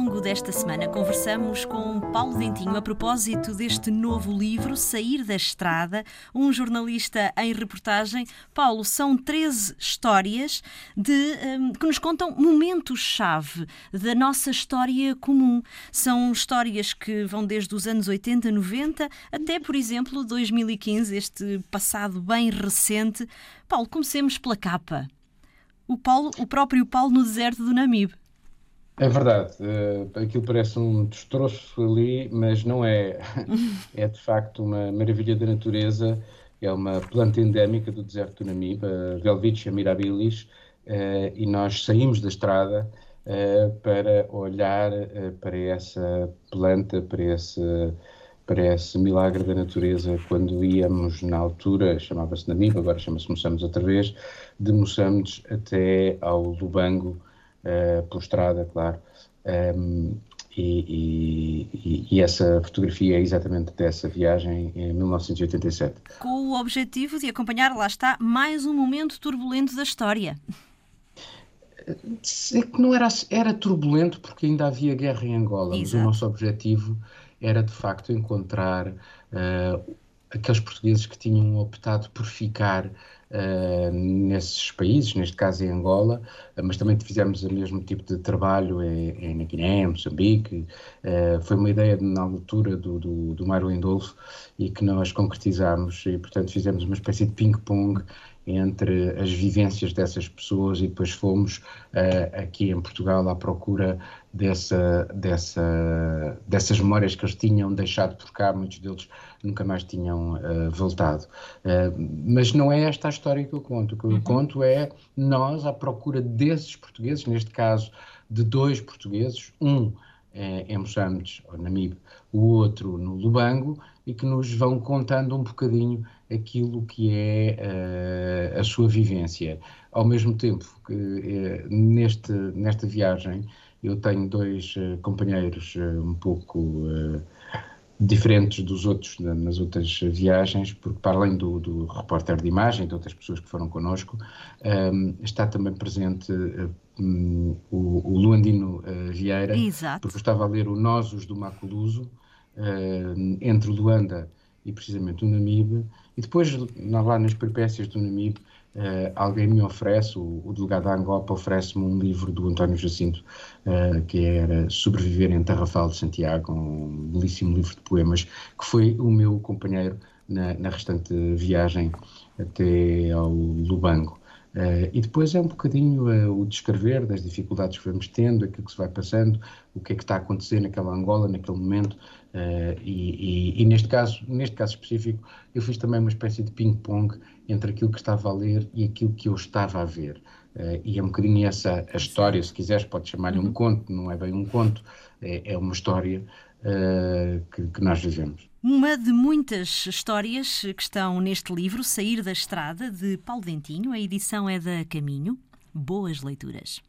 Longo desta semana conversamos com Paulo Dentinho a propósito deste novo livro, Sair da Estrada, um jornalista em reportagem. Paulo, são 13 histórias de, um, que nos contam momentos-chave da nossa história comum. São histórias que vão desde os anos 80, 90 até, por exemplo, 2015, este passado bem recente. Paulo, comecemos pela capa. O, Paulo, o próprio Paulo no deserto do Namibe. É verdade, uh, aquilo parece um destroço ali, mas não é. é de facto uma maravilha da natureza. É uma planta endémica do deserto do Namibe, a Velvicia mirabilis, uh, e nós saímos da estrada para olhar para essa planta, para esse, para esse milagre da natureza. Quando íamos na altura, chamava-se Namibe, agora chama-se Moçambique outra vez, de Moçambique até ao Lubango uh, por estrada, claro. Um, e, e, e, essa fotografia é exatamente dessa viagem em 1987. Com o objetivo de acompanhar, lá está, mais um momento turbulento da história. É que não era, era turbulento porque ainda havia guerra em Angola, Exato. mas o nosso objetivo era de facto encontrar uh, aqueles portugueses que tinham optado por ficar uh, nesses países, neste caso em Angola, uh, mas também fizemos o mesmo tipo de trabalho em, em na Guiné, Moçambique. Uh, foi uma ideia na altura do, do, do Mário Lindolfo e que nós concretizámos e, portanto, fizemos uma espécie de ping-pong entre as vivências dessas pessoas e depois fomos uh, aqui em Portugal à procura dessa, dessa, dessas memórias que eles tinham deixado por cá, muitos deles nunca mais tinham uh, voltado. Uh, mas não é esta a história que eu conto. O que eu uhum. conto é nós à procura desses portugueses, neste caso de dois portugueses, um em Moçambique, ou Namibe, o outro no Lubango, e que nos vão contando um bocadinho aquilo que é uh, a sua vivência. Ao mesmo tempo que uh, neste, nesta viagem eu tenho dois uh, companheiros um pouco diferentes dos outros nas outras viagens, porque para além do, do repórter de imagem, de outras pessoas que foram connosco, um, está também presente um, o, o, Luandino uh, Vieira, Exato. porque estava a ler o Nosos do Maculuso, uh, entre Luanda e precisamente o Namibe, e depois lá nas peripécias do Namibe Uh, alguém me oferece, o, o delegado da Angopa oferece-me um livro do António Jacinto, uh, que era Sobreviver em Tarrafal de Santiago, um belíssimo livro de poemas, que foi o meu companheiro na, na restante viagem até ao Lubango. Uh, e depois é um bocadinho uh, o descrever das dificuldades que vamos tendo, aquilo que se vai passando, o que é que está a acontecer naquela Angola, naquele momento, uh, e, e, e, neste caso, neste caso específico, eu fiz também uma espécie de ping-pong entre aquilo que estava a ler e aquilo que eu estava a ver. e é um bocadinho essa a história, se quiseres, pode chamar-lhe um uhum. conto, não é bem um conto, é, é uma história que, que nós vivemos. Uma de muitas histórias que estão neste livro, Sair da Estrada, de Paulo Dentinho. A edição é da Caminho. Boas leituras.